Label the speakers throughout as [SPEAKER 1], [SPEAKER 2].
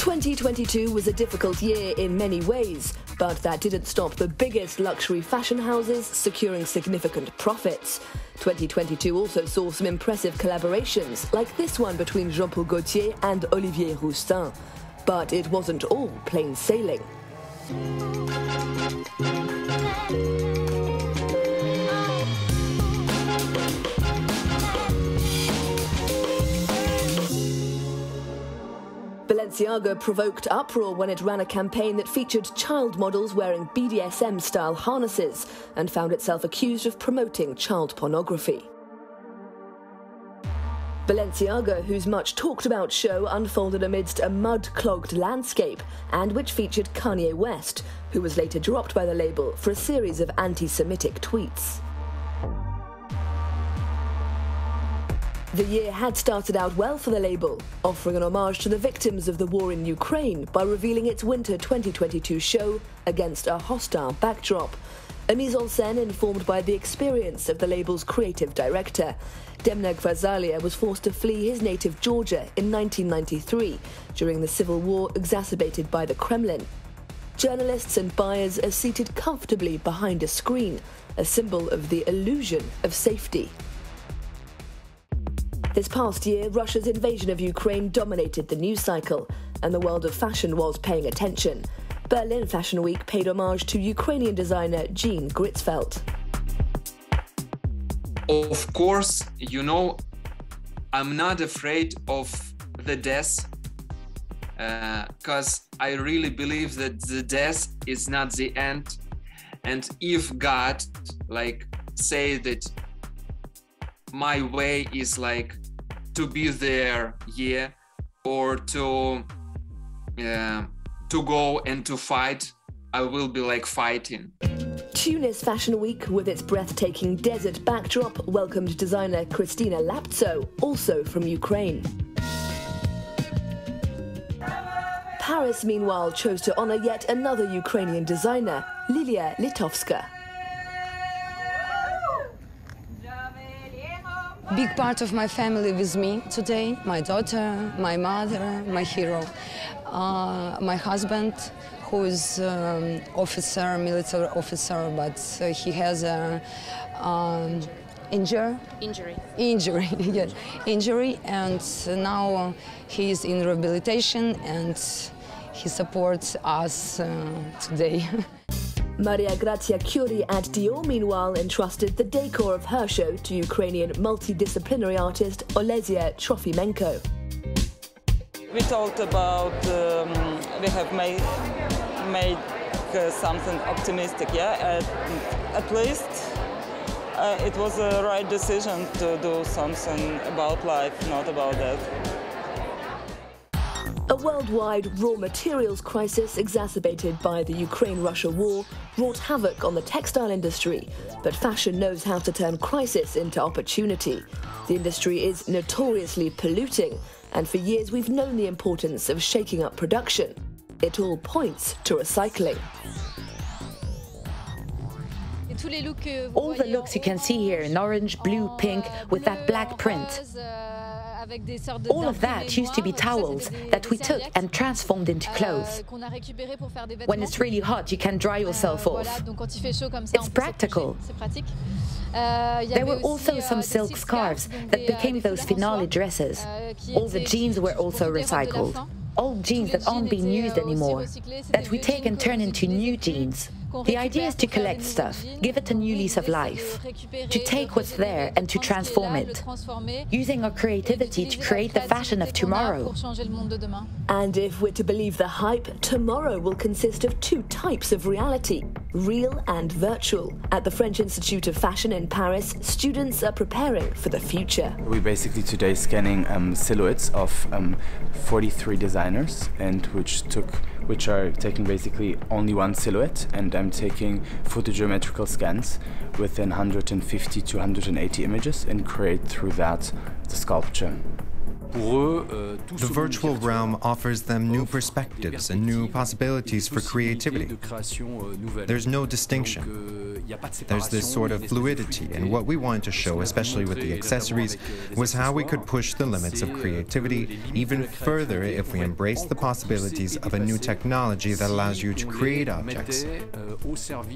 [SPEAKER 1] 2022 was a difficult year in many ways, but that didn't stop the biggest luxury fashion houses securing significant profits. 2022 also saw some impressive collaborations, like this one between Jean Paul Gaultier and Olivier Rousteing. But it wasn't all plain sailing. Balenciaga provoked uproar when it ran a campaign that featured child models wearing BDSM style harnesses and found itself accused of promoting child pornography. Balenciaga, whose much talked about show unfolded amidst a mud clogged landscape and which featured Kanye West, who was later dropped by the label for a series of anti Semitic tweets. The year had started out well for the label, offering an homage to the victims of the war in Ukraine by revealing its winter 2022 show against a hostile backdrop. A mise en scène informed by the experience of the label's creative director. Demna Gvasalia was forced to flee his native Georgia in 1993 during the civil war exacerbated by the Kremlin. Journalists and buyers are seated comfortably behind a screen, a symbol of the illusion of safety. This past year, Russia's invasion of Ukraine dominated the news cycle, and the world of fashion was paying attention. Berlin Fashion Week paid homage to Ukrainian designer Jean Gritsfeldt.
[SPEAKER 2] Of course, you know, I'm not afraid of the death because uh, I really believe that the death is not the end. And if God, like, say that my way is like to be there yeah or to uh, to go and to fight i will be like fighting
[SPEAKER 1] Tunis Fashion Week, with its breathtaking desert backdrop, welcomed designer Christina Lapzo, also from Ukraine. Paris, meanwhile, chose to honor yet another Ukrainian designer, Lilia Litkovska.
[SPEAKER 3] Big part of my family with me today. My daughter, my mother, my hero, uh, my husband, who is um, officer, military officer, but uh, he has a um, injury.
[SPEAKER 4] Injury.
[SPEAKER 3] Injury, yes, injury, and now he is in rehabilitation and he supports us uh, today.
[SPEAKER 1] Maria Grazia Chiuri at Dior, meanwhile, entrusted the decor of her show to Ukrainian multidisciplinary artist Olesya Trofimenko.
[SPEAKER 5] We talked about, um, we have made, made uh, something optimistic, yeah? At, at least uh, it was a right decision to do something about life, not about death.
[SPEAKER 1] A worldwide raw materials crisis exacerbated by the Ukraine-Russia war wrought havoc on the textile industry, but fashion knows how to turn crisis into opportunity. The industry is notoriously polluting, and for years we've known the importance of shaking up production. It all points to recycling.
[SPEAKER 6] All the looks you can see here in orange, blue, pink, with that black print. All of that used to be towels that we took and transformed into clothes. When it's really hot, you can dry yourself off. It's practical. There were also some silk scarves that became those finale dresses. All the jeans were also recycled. Old jeans that aren't being used anymore, that we take and turn into new jeans. The idea is to collect stuff, give it a new lease of life, to take what's there and to transform it, using our creativity to create the fashion of tomorrow.
[SPEAKER 1] And if we're to believe the hype, tomorrow will consist of two types of reality real and virtual. At the French Institute of Fashion in Paris, students are preparing for the future.
[SPEAKER 7] We're basically today scanning um, silhouettes of um, 43 designers, and which took which are taking basically only one silhouette, and I'm taking photogeometrical scans within 150 to 180 images and create through that the sculpture.
[SPEAKER 4] Euh, the virtual realm offers them new perspectives and new possibilities for creativity. Euh, There's no distinction. Euh, There's this sort of fluidity, and what we wanted to show, especially with the accessories, was how we could push the limits of creativity even further if we embrace the possibilities of a new technology that allows you to create objects.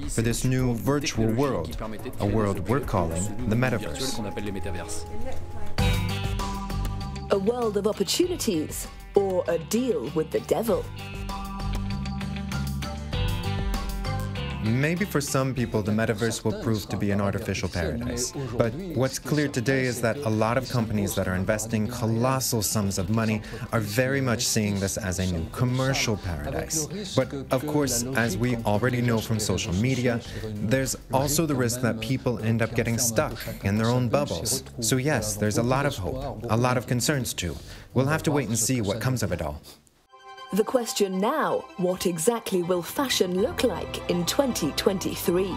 [SPEAKER 4] For this new virtual world, a world we're calling the metaverse
[SPEAKER 1] a world of opportunities, or a deal with the devil.
[SPEAKER 4] Maybe for some people, the metaverse will prove to be an artificial paradise. But what's clear today is that a lot of companies that are investing colossal sums of money are very much seeing this as a new commercial paradise. But of course, as we already know from social media, there's also the risk that people end up getting stuck in their own bubbles. So, yes, there's a lot of hope, a lot of concerns too. We'll have to wait and see what comes of it all.
[SPEAKER 1] The question now what exactly will fashion look like in 2023?